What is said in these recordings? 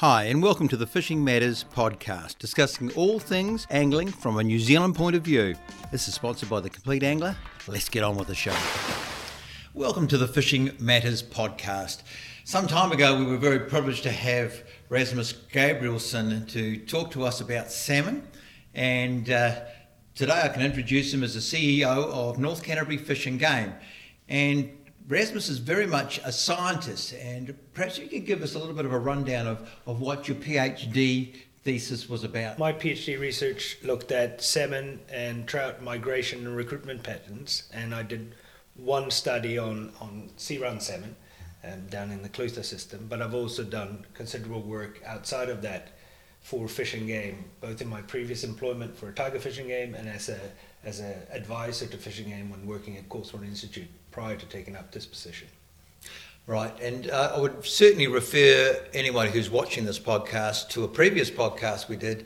Hi, and welcome to the Fishing Matters podcast, discussing all things angling from a New Zealand point of view. This is sponsored by The Complete Angler. Let's get on with the show. Welcome to the Fishing Matters podcast. Some time ago, we were very privileged to have Rasmus Gabrielsen to talk to us about salmon, and uh, today I can introduce him as the CEO of North Canterbury Fish and Game. And Rasmus is very much a scientist, and perhaps you could give us a little bit of a rundown of, of what your PhD thesis was about. My PhD research looked at salmon and trout migration and recruitment patterns, and I did one study on, on sea run salmon um, down in the Clutha system, but I've also done considerable work outside of that for Fish and Game, both in my previous employment for Otago fishing game and as a as an advisor to Fish and Game when working at Cawthron Institute prior to taking up this position. Right, and uh, I would certainly refer anyone who's watching this podcast to a previous podcast we did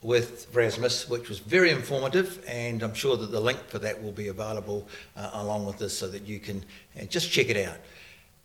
with Rasmus, which was very informative, and I'm sure that the link for that will be available uh, along with this so that you can uh, just check it out.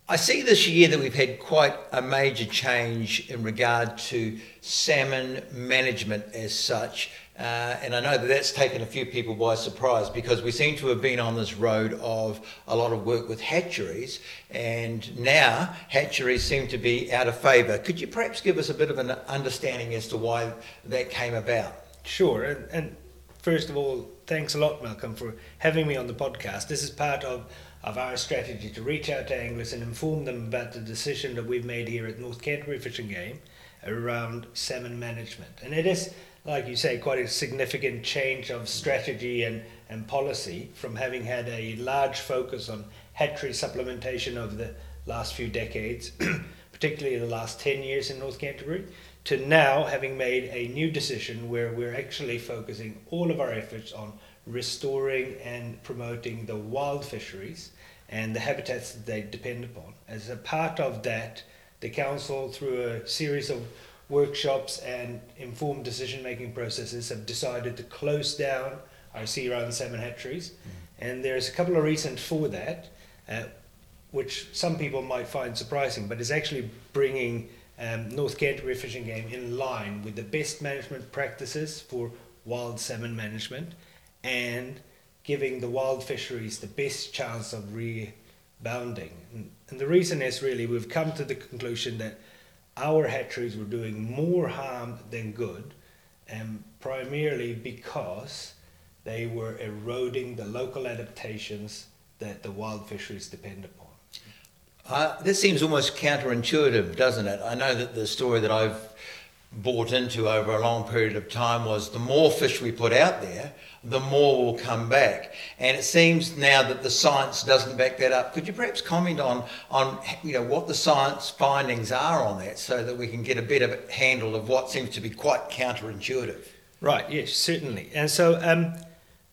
I see this year that we've had quite a major change in regard to salmon management as such. Uh, and I know that that's taken a few people by surprise because we seem to have been on this road of a lot of work with hatcheries, and now hatcheries seem to be out of favour. Could you perhaps give us a bit of an understanding as to why that came about? Sure, and, and first of all, thanks a lot, Malcolm, for having me on the podcast. This is part of of our strategy to reach out to anglers and inform them about the decision that we've made here at North Canterbury Fish and Game around salmon management. And it is, like you say, quite a significant change of strategy and, and policy from having had a large focus on hatchery supplementation over the last few decades, particularly the last 10 years in North Canterbury, to now having made a new decision where we're actually focusing all of our efforts on restoring and promoting the wild fisheries and the habitats that they depend upon. As a part of that, the council, through a series of workshops and informed decision making processes, have decided to close down our sea run salmon hatcheries. Mm. And there's a couple of reasons for that, uh, which some people might find surprising, but it's actually bringing um, North Canterbury Fish and Game in line with the best management practices for wild salmon management and giving the wild fisheries the best chance of rebounding. And, and the reason is really we've come to the conclusion that our hatcheries were doing more harm than good, and primarily because they were eroding the local adaptations that the wild fisheries depend upon. Uh, this seems almost counterintuitive, doesn't it? I know that the story that I've bought into over a long period of time was the more fish we put out there, the more will come back. And it seems now that the science doesn't back that up. Could you perhaps comment on, on you know, what the science findings are on that so that we can get a better handle of what seems to be quite counterintuitive? Right, yes, certainly. And so, um,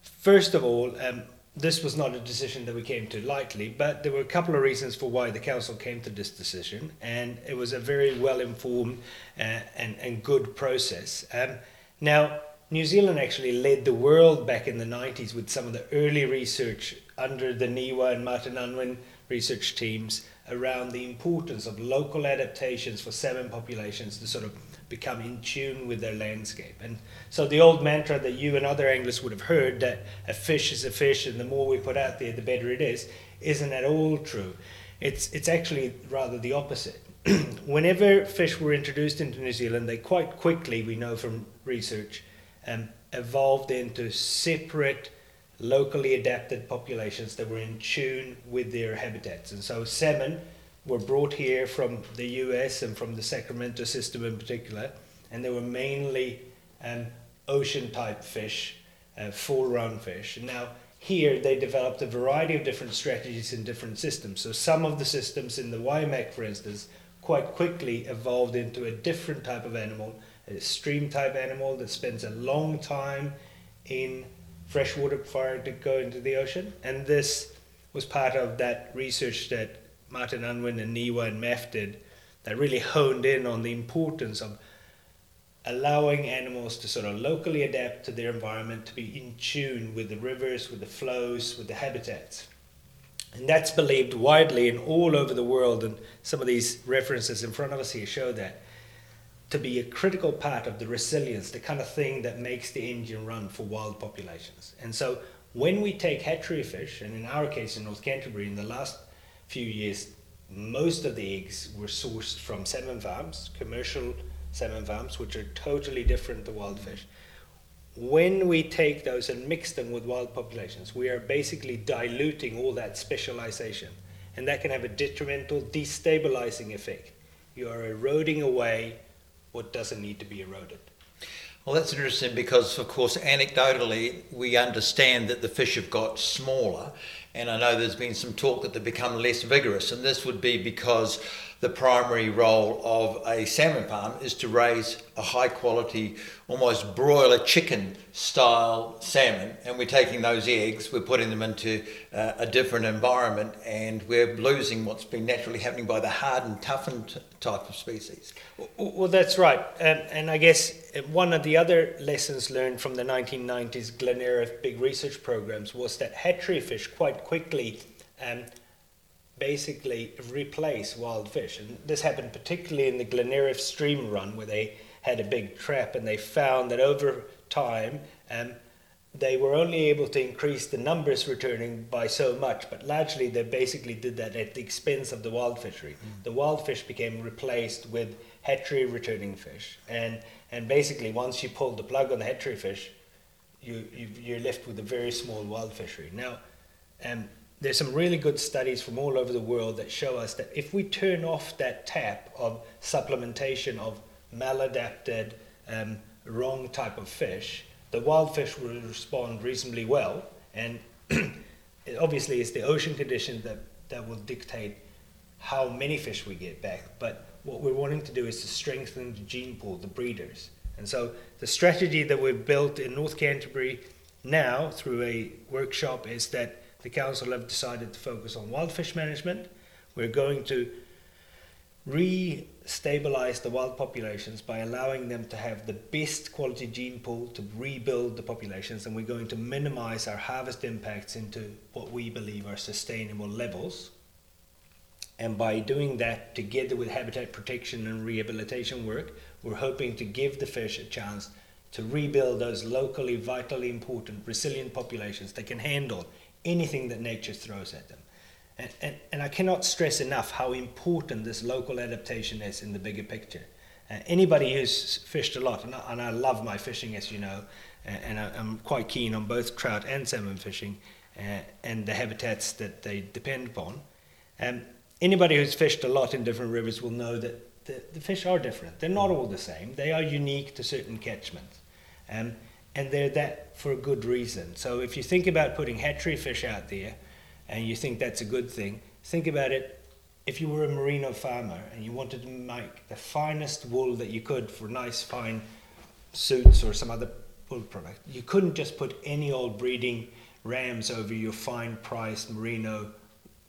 first of all, um, this was not a decision that we came to lightly, but there were a couple of reasons for why the council came to this decision, and it was a very well informed uh, and, and good process. Um, now, New Zealand actually led the world back in the 90s with some of the early research under the NIWA and Martin Unwin research teams around the importance of local adaptations for salmon populations to sort of become in tune with their landscape. And so the old mantra that you and other anglers would have heard that a fish is a fish and the more we put out there, the better it is, isn't at all true. It's, it's actually rather the opposite. Whenever fish were introduced into New Zealand, they quite quickly, we know from research, um, evolved into separate, locally adapted populations that were in tune with their habitats. And so salmon were brought here from the US and from the Sacramento system in particular, and they were mainly um, ocean type fish, uh, fall run fish. Now here they developed a variety of different strategies in different systems. So some of the systems in the Waimak, for instance, quite quickly evolved into a different type of animal, a stream type animal that spends a long time in freshwater prior to go into the ocean. And this was part of that research that Martin Unwin and NIWA and MAF did that really honed in on the importance of allowing animals to sort of locally adapt to their environment, to be in tune with the rivers, with the flows, with the habitats. And that's believed widely and all over the world, and some of these references in front of us here show that. to be a critical part of the resilience, the kind of thing that makes the engine run for wild populations. And so when we take hatchery fish, and in our case in North Canterbury, in the last few years, most of the eggs were sourced from salmon farms, commercial salmon farms, which are totally different to wild fish. When we take those and mix them with wild populations, we are basically diluting all that specialization. And that can have a detrimental, destabilizing effect. You are eroding away what doesn't need to be eroded. Well, that's interesting because, of course, anecdotally, we understand that the fish have got smaller, and I know there's been some talk that they've become less vigorous, and this would be because the primary role of a salmon farm is to raise a high quality, almost broiler chicken style salmon. And we're taking those eggs, we're putting them into uh, a different environment, and we're losing what's been naturally happening by the hardened, toughened type of species. Well, that's right. And, and I guess one of the other lessons learned from the 1990s Glenariffe big research programs was that hatchery fish quite quickly. Um, basically replace wild fish. And this happened particularly in the Glenariffe stream run where they had a big trap and they found that over time um, they were only able to increase the numbers returning by so much, but largely they basically did that at the expense of the wild fishery. Mm. The wild fish became replaced with hatchery returning fish. And, and basically, once you pulled the plug on the hatchery fish, you, you, are left with a very small wild fishery. Now, um, there's some really good studies from all over the world that show us that if we turn off that tap of supplementation of maladapted, um, wrong type of fish, the wild fish will respond reasonably well. And obviously, it's the ocean conditions that, that will dictate how many fish we get back. But what we're wanting to do is to strengthen the gene pool, the breeders. And so the strategy that we've built in North Canterbury now through a workshop is that the council have decided to focus on wild fish management. We're going to re-stabilize the wild populations by allowing them to have the best quality gene pool to rebuild the populations and we're going to minimize our harvest impacts into what we believe are sustainable levels and by doing that together with habitat protection and rehabilitation work we're hoping to give the fish a chance to rebuild those locally vitally important resilient populations that can handle anything that nature throws at them. And, and, and I cannot stress enough how important this local adaptation is in the bigger picture. Uh, anybody who's fished a lot, and I, and I, love my fishing, as you know, and I, am quite keen on both trout and salmon fishing uh, and the habitats that they depend upon. Um, anybody who's fished a lot in different rivers will know that the, the fish are different. They're not all the same, they are unique to certain catchments. Um, and they're that for a good reason. So if you think about putting hatchery fish out there and you think that's a good thing, think about it if you were a merino farmer and you wanted to make the finest wool that you could for nice fine suits or some other wool product, you couldn't just put any old breeding rams over your fine priced merino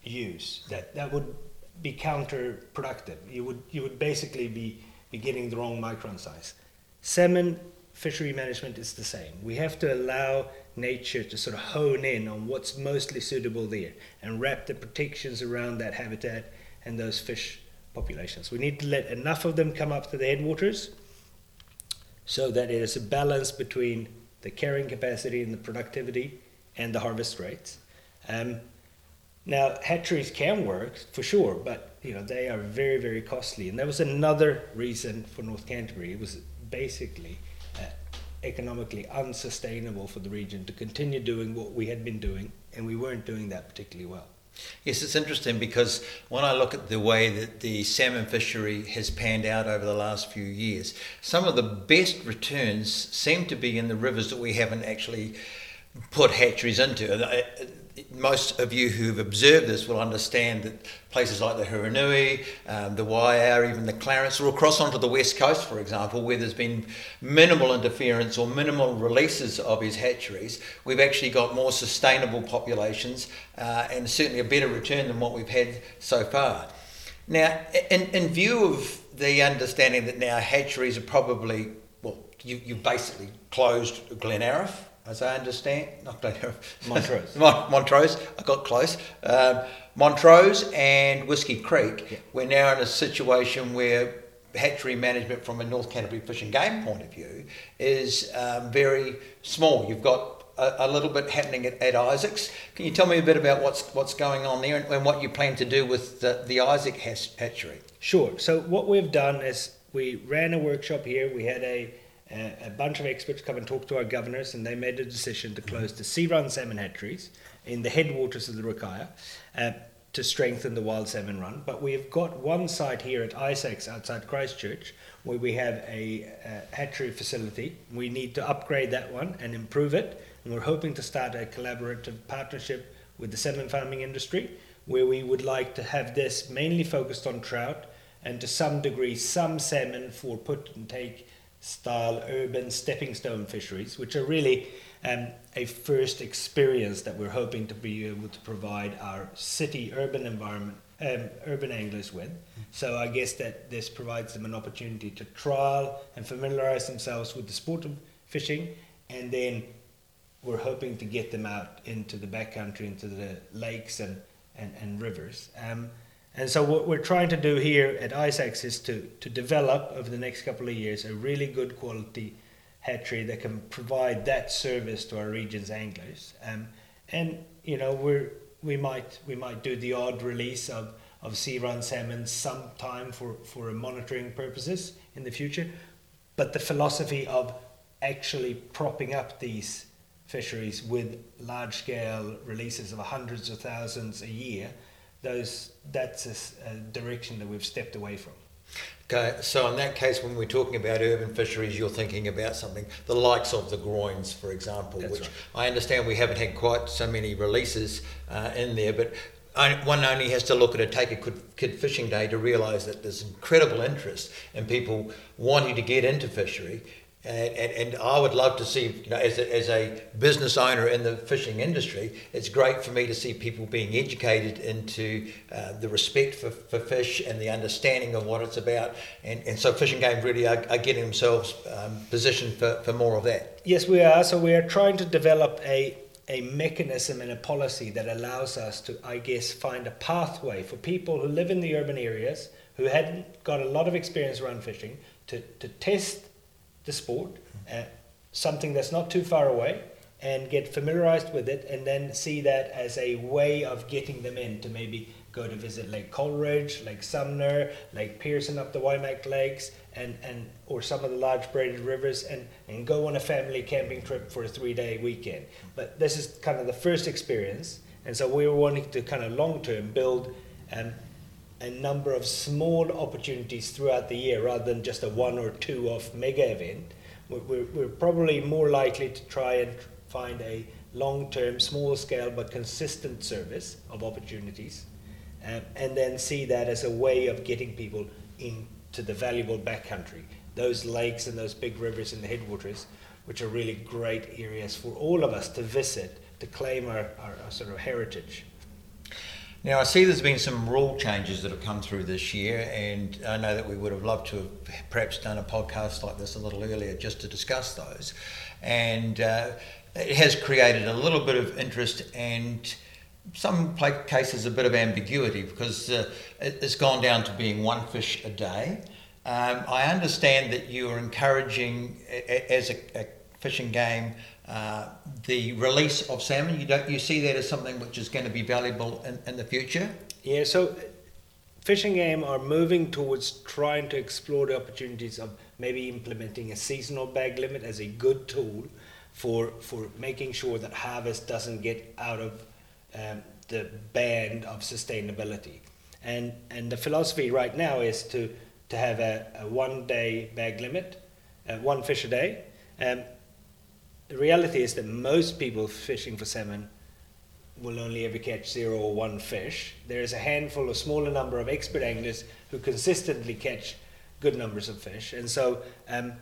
ewes. That that would be counterproductive. You would you would basically be, be getting the wrong micron size. Salmon fishery management is the same. We have to allow nature to sort of hone in on what's mostly suitable there and wrap the protections around that habitat and those fish populations. We need to let enough of them come up to the headwaters so that is a balance between the carrying capacity and the productivity and the harvest rates. Um, now, hatcheries can work for sure, but you know they are very, very costly, and that was another reason for North Canterbury. It was basically economically unsustainable for the region to continue doing what we had been doing, and we weren't doing that particularly well. Yes, it's interesting because when I look at the way that the salmon fishery has panned out over the last few years, some of the best returns seem to be in the rivers that we haven't actually put hatcheries into uh, most of you who've observed this will understand that places like the Hurunui, um, the Waiau, even the Clarence, or across onto the west coast, for example, where there's been minimal interference or minimal releases of his hatcheries, we've actually got more sustainable populations uh, and certainly a better return than what we've had so far. Now, in, in view of the understanding that now hatcheries are probably, well, you, you basically closed Glenariffe as I understand. Not Montrose. Montrose. I got close. Um, Montrose and Whiskey Creek. Yeah. We're now in a situation where hatchery management from a North Canterbury Fish and Game point of view is um, very small. You've got a, a little bit happening at, at, Isaacs. Can you tell me a bit about what's what's going on there and, and what you plan to do with the, the Isaac hatchery? Sure. So what we've done is we ran a workshop here. We had a a bunch of experts come and talk to our governors, and they made a decision to close the sea run salmon hatcheries in the headwaters of the Rakaia uh, to strengthen the wild salmon run. But we've got one site here at Isaacs outside Christchurch where we have a, a hatchery facility. We need to upgrade that one and improve it. And we're hoping to start a collaborative partnership with the salmon farming industry where we would like to have this mainly focused on trout and to some degree some salmon for put and take style urban stepping stone fisheries, which are really um, a first experience that we're hoping to be able to provide our city urban environment um, urban anglers with. So I guess that this provides them an opportunity to trial and familiarize themselves with the sport of fishing, and then we're hoping to get them out into the backcountry, into the lakes and, and, and rivers. Um, and so what we're trying to do here at Isaacs is to, to develop over the next couple of years a really good quality hatchery that can provide that service to our region's anglers. Um, and you know we're we might we might do the odd release of, of sea run salmon sometime for, for monitoring purposes in the future. But the philosophy of actually propping up these fisheries with large scale releases of hundreds of thousands a year, those that's a, a direction that we've stepped away from. Okay, so in that case, when we're talking about urban fisheries, you're thinking about something the likes of the Groynes, for example, That's which right. I understand we haven't had quite so many releases uh, in there, but one only has to look at a take a kid fishing day to realise that there's incredible interest in people wanting to get into fishery and, and, and I would love to see, you know, as a, as a business owner in the fishing industry, it's great for me to see people being educated into uh, the respect for, for fish and the understanding of what it's about. And, and so Fish and Game really are, are getting themselves um, positioned for, for more of that. Yes, we are. So we are trying to develop a, a mechanism and a policy that allows us to, I guess, find a pathway for people who live in the urban areas who hadn't got a lot of experience around fishing to, to test the sport, uh, something that's not too far away, and get familiarized with it, and then see that as a way of getting them in to maybe go to visit Lake Coleridge, Lake Sumner, Lake Pearson up the Waimak Lakes, and, and or some of the large braided rivers, and, and go on a family camping trip for a three day weekend. But this is kind of the first experience, and so we were wanting to kind of long term build um, a number of small opportunities throughout the year rather than just a one or two off mega event. We're, we're probably more likely to try and find a long term, small scale but consistent service of opportunities um, and then see that as a way of getting people into the valuable backcountry, those lakes and those big rivers in the headwaters, which are really great areas for all of us to visit to claim our, our, our sort of heritage. Now, I see there's been some rule changes that have come through this year, and I know that we would have loved to have perhaps done a podcast like this a little earlier just to discuss those. And uh, it has created a little bit of interest and some cases a bit of ambiguity because uh, it's gone down to being one fish a day. Um, I understand that you are encouraging, as a, a Fish and Game, uh, the release of salmon. You don't you see that as something which is going to be valuable in, in the future? Yeah. So fishing game are moving towards trying to explore the opportunities of maybe implementing a seasonal bag limit as a good tool for for making sure that harvest doesn't get out of um, the band of sustainability. And and the philosophy right now is to to have a, a one day bag limit, uh, one fish a day. Um, the reality is that most people fishing for salmon will only ever catch zero or one fish. There is a handful, a smaller number of expert anglers who consistently catch good numbers of fish. And so, um,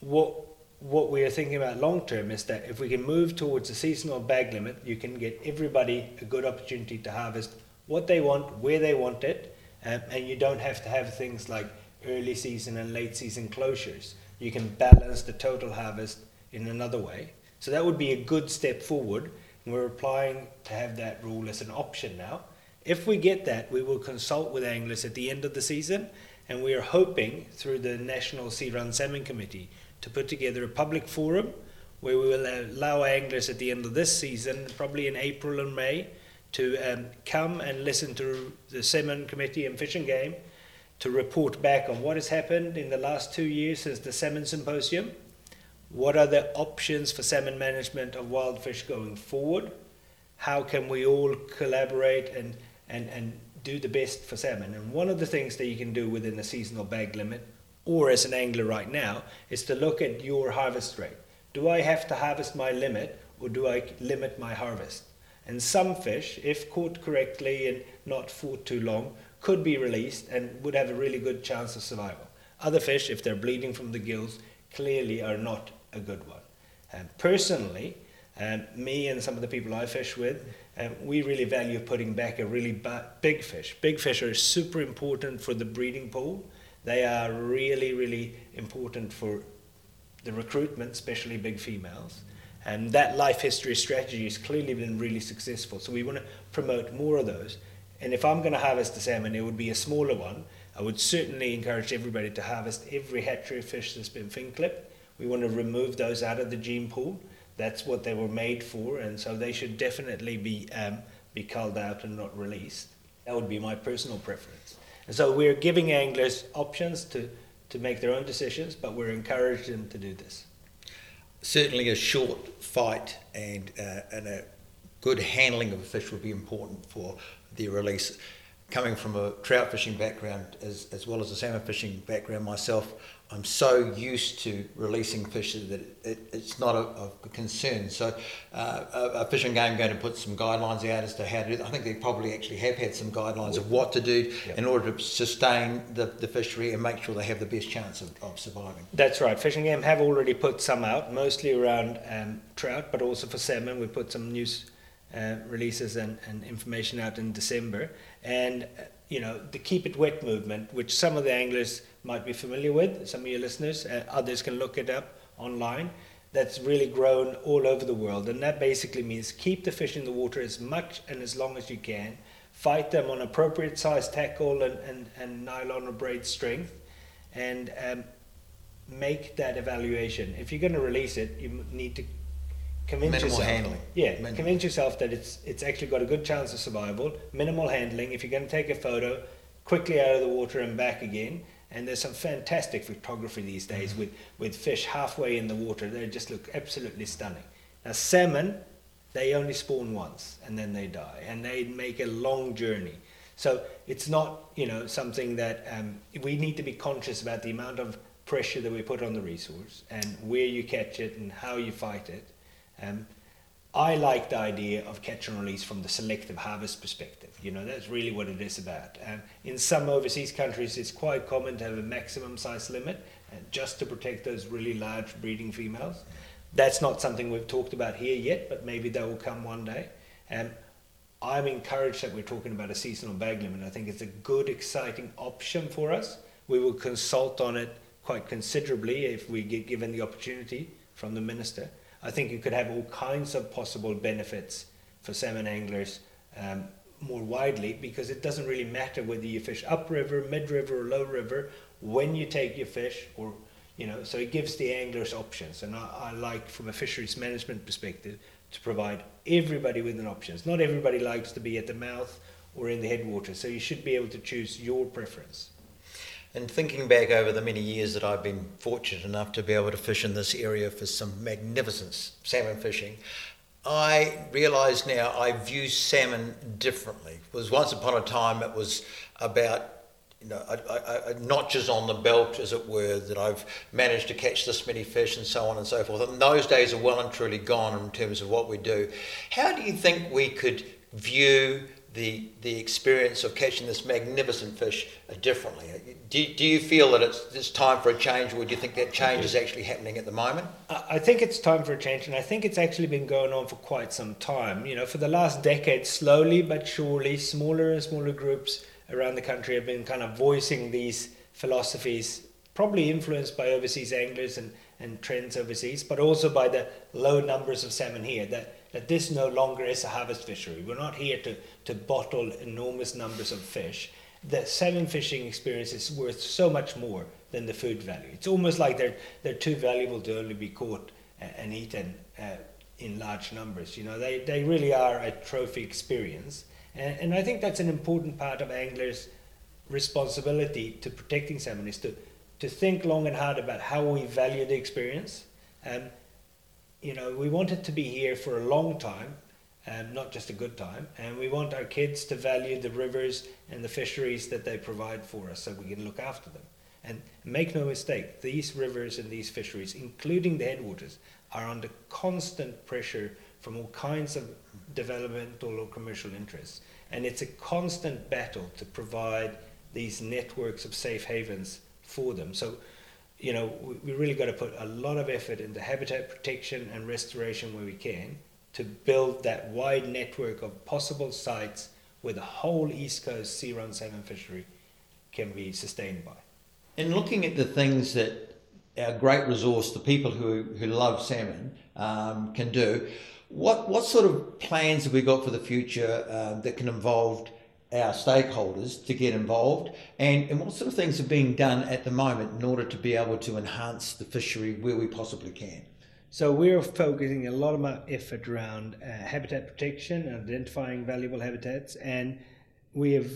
what what we are thinking about long term is that if we can move towards a seasonal bag limit, you can get everybody a good opportunity to harvest what they want, where they want it, um, and you don't have to have things like early season and late season closures. You can balance the total harvest in another way. So that would be a good step forward. We're applying to have that rule as an option now. If we get that, we will consult with anglers at the end of the season and we are hoping through the National Sea Run Salmon Committee to put together a public forum where we will allow anglers at the end of this season, probably in April and May, to um, come and listen to the Salmon Committee and Fish and Game to report back on what has happened in the last two years since the Salmon Symposium. What are the options for salmon management of wild fish going forward? How can we all collaborate and, and, and do the best for salmon? And one of the things that you can do within the seasonal bag limit, or as an angler right now, is to look at your harvest rate. Do I have to harvest my limit, or do I limit my harvest? And some fish, if caught correctly and not fought too long, could be released and would have a really good chance of survival. Other fish, if they're bleeding from the gills, clearly are not a good one. And personally, um, me and some of the people I fish with, um, we really value putting back a really big fish. Big fish are super important for the breeding pool. They are really, really important for the recruitment, especially big females. And that life history strategy has clearly been really successful. So we want to promote more of those. And if I'm going to harvest a salmon, it would be a smaller one. I would certainly encourage everybody to harvest every hatchery fish that's been fin clipped. We want to remove those out of the gene pool. That's what they were made for, and so they should definitely be um, be culled out and not released. That would be my personal preference. And so we're giving anglers options to, to make their own decisions, but we're encouraging them to do this certainly a short fight and, uh, and a good handling of a fish would be important for the release. Coming from a trout fishing background as, as well as a salmon fishing background myself, I'm so used to releasing fish that it, it, it's not a, a, concern. So, uh, a, a Fish and Game going to put some guidelines out as to how to do. it. I think they probably actually have had some guidelines of what to do yep. in order to sustain the, the fishery and make sure they have the best chance of, of surviving. That's right. Fish and Game have already put some out, mostly around um, trout, but also for salmon. We put some news uh, releases and, and information out in December, and uh, you know the keep it wet movement, which some of the anglers might be familiar with, some of your listeners, uh, others can look it up online. That's really grown all over the world, and that basically means keep the fish in the water as much and as long as you can. Fight them on appropriate size tackle and, and, and nylon or braid strength, and um, make that evaluation. If you're going to release it, you need to convince minimal yourself. handling. Yeah, minimal. convince yourself that it's it's actually got a good chance of survival. Minimal handling. If you're going to take a photo, quickly out of the water and back again. And there's some fantastic photography these days mm-hmm. with, with fish halfway in the water. They just look absolutely stunning. Now, salmon, they only spawn once and then they die, and they make a long journey. So it's not, you know, something that um, we need to be conscious about the amount of pressure that we put on the resource and where you catch it and how you fight it. Um, I like the idea of catch and release from the selective harvest perspective. You know, that's really what it is about. Um, in some overseas countries, it's quite common to have a maximum size limit uh, just to protect those really large breeding females. That's not something we've talked about here yet, but maybe that will come one day. Um, I'm encouraged that we're talking about a seasonal bag limit. I think it's a good, exciting option for us. We will consult on it quite considerably if we get given the opportunity from the minister. I think you could have all kinds of possible benefits for salmon anglers um, more widely because it doesn't really matter whether you fish upriver, mid-river, or low river when you take your fish, or you know. So it gives the anglers options, and I, I like from a fisheries management perspective to provide everybody with an options. Not everybody likes to be at the mouth or in the headwaters, so you should be able to choose your preference. And thinking back over the many years that I've been fortunate enough to be able to fish in this area for some magnificent salmon fishing, I realise now I view salmon differently. Because once upon a time it was about you know, notches on the belt, as it were, that I've managed to catch this many fish and so on and so forth. And those days are well and truly gone in terms of what we do. How do you think we could view the, the experience of catching this magnificent fish differently. Do, do you feel that it's, it's time for a change, or do you think that change is actually happening at the moment? I think it's time for a change, and I think it's actually been going on for quite some time. You know, for the last decade, slowly but surely, smaller and smaller groups around the country have been kind of voicing these philosophies, probably influenced by overseas anglers and, and trends overseas, but also by the low numbers of salmon here. That that this no longer is a harvest fishery. We're not here to, to bottle enormous numbers of fish. the salmon fishing experience is worth so much more than the food value. It's almost like they're they're too valuable to only be caught and eaten uh, in large numbers. You know, they they really are a trophy experience, and, and I think that's an important part of anglers' responsibility to protecting salmon is to to think long and hard about how we value the experience. Um, you know, we want it to be here for a long time, um, not just a good time. And we want our kids to value the rivers and the fisheries that they provide for us so we can look after them. And make no mistake, these rivers and these fisheries, including the headwaters, are under constant pressure from all kinds of developmental or commercial interests. And it's a constant battle to provide these networks of safe havens for them. So, you know, we, we really got to put a lot of effort into habitat protection and restoration where we can to build that wide network of possible sites where the whole East Coast sea run salmon fishery can be sustained by. In looking at the things that our great resource, the people who, who love salmon, um, can do, what, what sort of plans have we got for the future uh, that can involve our stakeholders to get involved and, and what sort of things are being done at the moment in order to be able to enhance the fishery where we possibly can? So we're focusing a lot of our effort around uh, habitat protection, identifying valuable habitats, and we have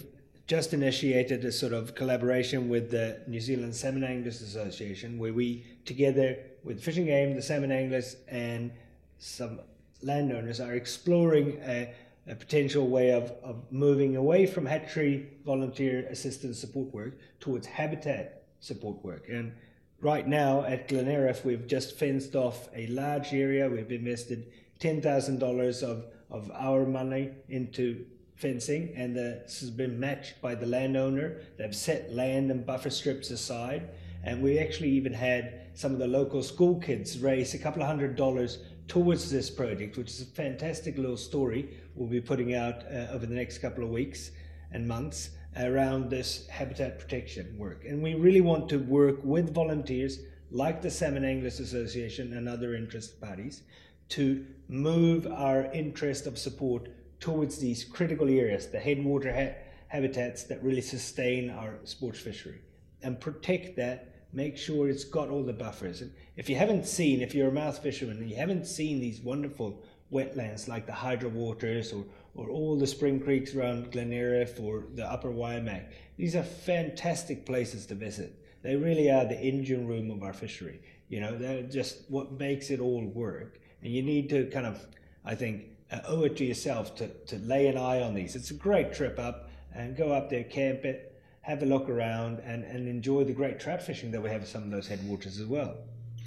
just initiated a sort of collaboration with the New Zealand Salmon Anglers Association, where we, together with Fish and Game, the salmon anglers, and some landowners, are exploring a, a potential way of, of moving away from hatchery volunteer assistance support work towards habitat support work. And right now at Glenariffe, we've just fenced off a large area. We've invested $10,000 of, of our money into fencing, and the, this has been matched by the landowner. They've set land and buffer strips aside, and we actually even had some of the local school kids raise a couple of hundred dollars towards this project, which is a fantastic little story we'll be putting out uh, over the next couple of weeks and months around this habitat protection work. And we really want to work with volunteers like the Salmon Anglers Association and other interest parties to move our interest of support towards these critical areas, the headwater ha- habitats that really sustain our sports fishery, and protect that. Make sure it's got all the buffers. If you haven't seen, if you're a mouth fisherman and you haven't seen these wonderful wetlands like the hydro waters or or all the spring creeks around Glenariffe or the Upper Waimak. These are fantastic places to visit. They really are the engine room of our fishery. You know, they're just what makes it all work. And you need to kind of, I think, uh, owe it to yourself to, to lay an eye on these. It's a great trip up and go up there, camp it, have a look around, and, and enjoy the great trout fishing that we have in some of those headwaters as well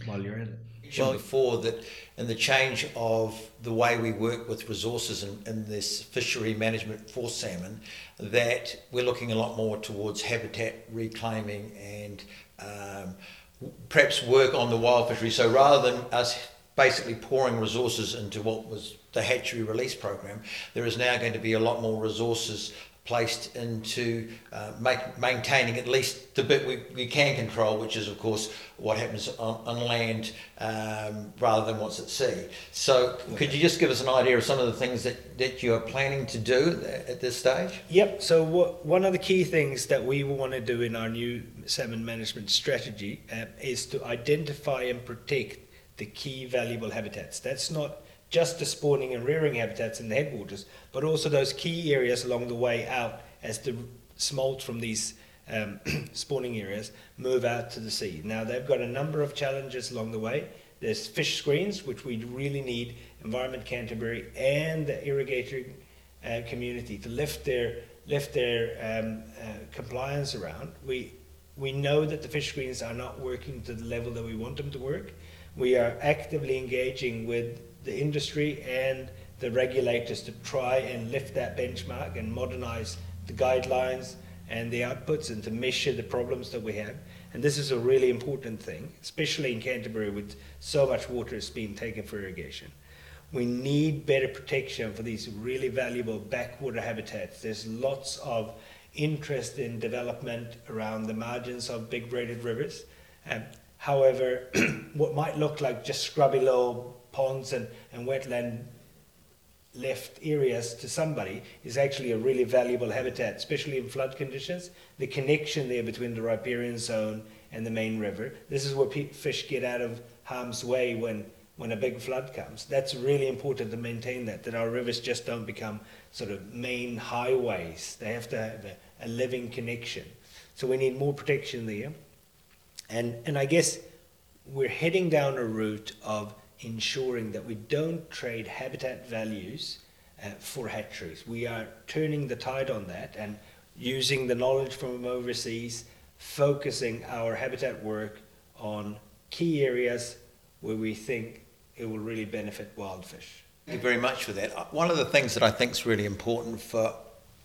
while you're in it well, before that in the change of the way we work with resources in, in this fishery management for salmon, that we're looking a lot more towards habitat reclaiming and um, perhaps work on the wild fishery. So rather than us basically pouring resources into what was the hatchery release program, there is now going to be a lot more resources placed into uh, make, maintaining at least the bit we, we can control, which is, of course, what happens on, on land um, rather than what's at sea. So, could you just give us an idea of some of the things that, that you are planning to do at this stage? Yep. So, what, one of the key things that we want to do in our new salmon management strategy uh, is to identify and protect the key valuable habitats. That's not just the spawning and rearing habitats in the headwaters, but also those key areas along the way out as the smolt from these um, spawning areas move out to the sea. Now they've got a number of challenges along the way. There's fish screens, which we really need Environment Canterbury and the irrigating uh, community to lift their lift their um, uh, compliance around. We we know that the fish screens are not working to the level that we want them to work. We are actively engaging with the industry and the regulators to try and lift that benchmark and modernize the guidelines and the outputs and to measure the problems that we have. And this is a really important thing, especially in Canterbury with so much water is being taken for irrigation. We need better protection for these really valuable backwater habitats. There's lots of interest in development around the margins of big braided rivers. Um, however, what might look like just scrubby little ponds and, and wetland left areas to somebody is actually a really valuable habitat, especially in flood conditions. The connection there between the riparian zone and the main river. This is where fish get out of harm's way when, when a big flood comes. That's really important to maintain that, that our rivers just don't become sort of main highways. They have to have a, a living connection. So we need more protection there. And, and I guess we're heading down a route of ensuring that we don't trade habitat values uh, for hatcheries. We are turning the tide on that and using the knowledge from overseas, focusing our habitat work on key areas where we think it will really benefit wild fish. Thank you very much for that. Uh, one of the things that I think is really important for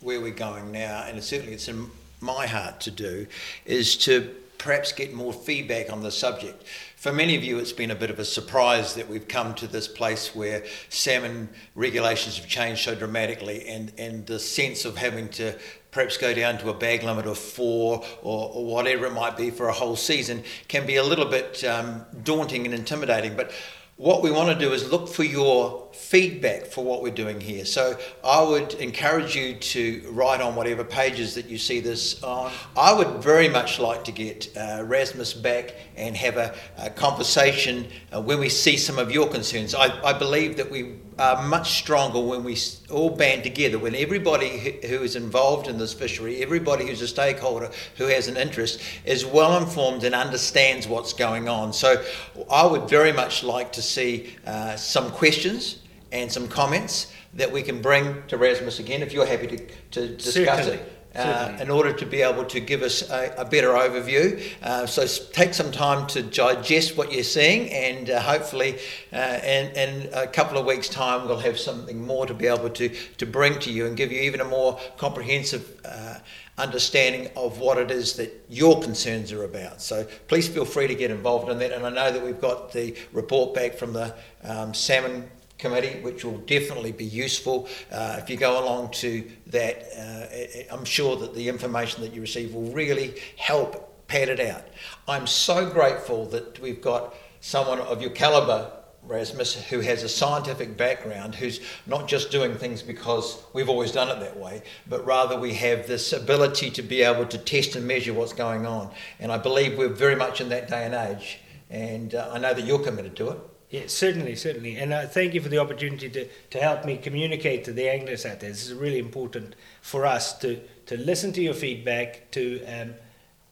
where we're going now, and certainly it's in my heart to do, is to perhaps get more feedback on the subject. For many of you, it's been a bit of a surprise that we've come to this place where salmon regulations have changed so dramatically, and, and the sense of having to perhaps go down to a bag limit of four or, or whatever it might be for a whole season can be a little bit um, daunting and intimidating. But what we want to do is look for your feedback for what we're doing here. So I would encourage you to write on whatever pages that you see this on. I would very much like to get uh, Rasmus back and have a, a conversation uh, when we see some of your concerns. I, I believe that we are much stronger when we all band together, when everybody who is involved in this fishery, everybody who's a stakeholder who has an interest, is well informed and understands what's going on. So I would very much like to see uh, some questions and some comments that we can bring to Rasmus again if you're happy to, to discuss Certainly. it. Uh, in order to be able to give us a, a better overview. Uh, so take some time to digest what you're seeing, and uh, hopefully, uh, in, in a couple of weeks' time, we'll have something more to be able to, to bring to you and give you even a more comprehensive uh, understanding of what it is that your concerns are about. So please feel free to get involved in that. And I know that we've got the report back from the um, salmon committee, which will definitely be useful. Uh, if you go along to that, uh, I'm sure that the information that you receive will really help pad it out. I'm so grateful that we've got someone of your calibre, Rasmus, who has a scientific background, who's not just doing things because we've always done it that way, but rather we have this ability to be able to test and measure what's going on. And I believe we're very much in that day and age. And uh, I know that you're committed to it. Yeah, certainly, certainly. And uh, thank you for the opportunity to, to help me communicate to the anglers out there. This is really important for us to, to listen to your feedback, to, um,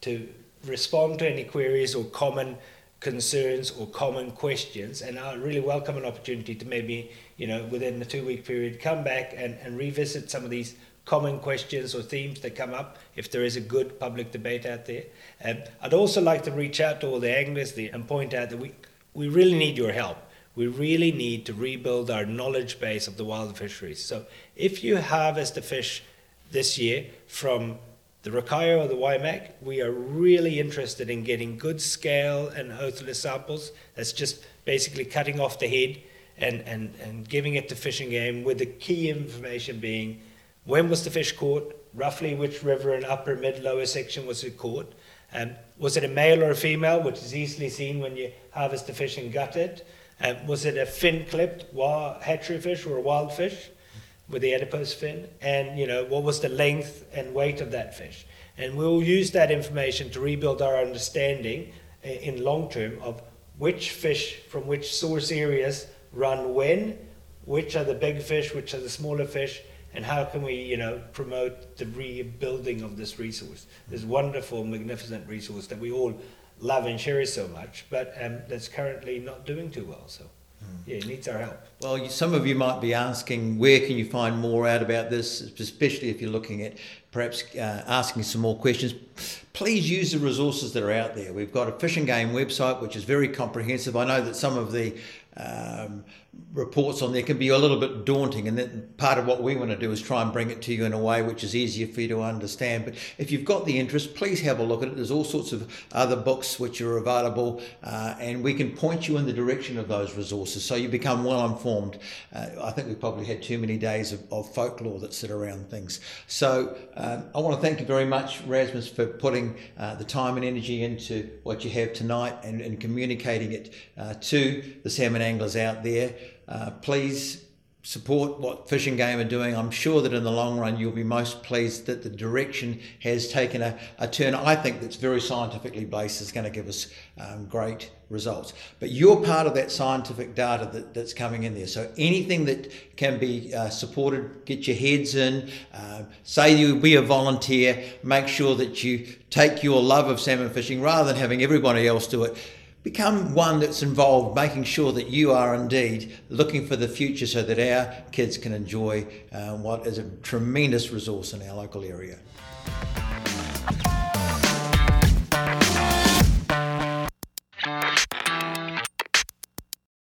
to respond to any queries or common concerns or common questions. And I really welcome an opportunity to maybe, you know, within the two week period, come back and, and revisit some of these common questions or themes that come up if there is a good public debate out there. Um, I'd also like to reach out to all the anglers there and point out that we we really need your help. We really need to rebuild our knowledge base of the wild fisheries. So if you harvest a fish this year from the Rakaia or the Waimak, we are really interested in getting good scale and otolith samples. That's just basically cutting off the head and, and, and giving it to Fish and Game with the key information being when was the fish caught, roughly which river and upper, mid, lower section was it caught, um, was it a male or a female, which is easily seen when you harvest the fish and gut it? Um, was it a fin clipped hatchery fish or a wild fish with the adipose fin? And you know what was the length and weight of that fish? And we'll use that information to rebuild our understanding uh, in long term of which fish from which source areas run when, which are the big fish, which are the smaller fish, and how can we, you know, promote the rebuilding of this resource, this wonderful, magnificent resource that we all love and cherish so much, but um, that's currently not doing too well. So, hmm. yeah, it needs our help. Well, some of you might be asking, where can you find more out about this, especially if you're looking at perhaps uh, asking some more questions. Please use the resources that are out there. We've got a Fish and Game website, which is very comprehensive. I know that some of the um, reports on there can be a little bit daunting, and that part of what we want to do is try and bring it to you in a way which is easier for you to understand. But if you've got the interest, please have a look at it. There's all sorts of other books which are available, uh, and we can point you in the direction of those resources so you become well informed. Uh, I think we've probably had too many days of, of folklore that sit around things. So um, I want to thank you very much, Rasmus, for putting uh, the time and energy into what you have tonight and, and communicating it uh, to the salmon anglers out there. Uh, please support what Fish and Game are doing. I'm sure that in the long run you'll be most pleased that the direction has taken a, a turn. I think that's very scientifically based. is going to give us um, great results. But you're part of that scientific data that, that's coming in there. So anything that can be uh, supported, get your heads in. Uh, say you be a volunteer. Make sure that you take your love of salmon fishing rather than having everybody else do it become one that's involved making sure that you are indeed looking for the future so that our kids can enjoy uh, what is a tremendous resource in our local area.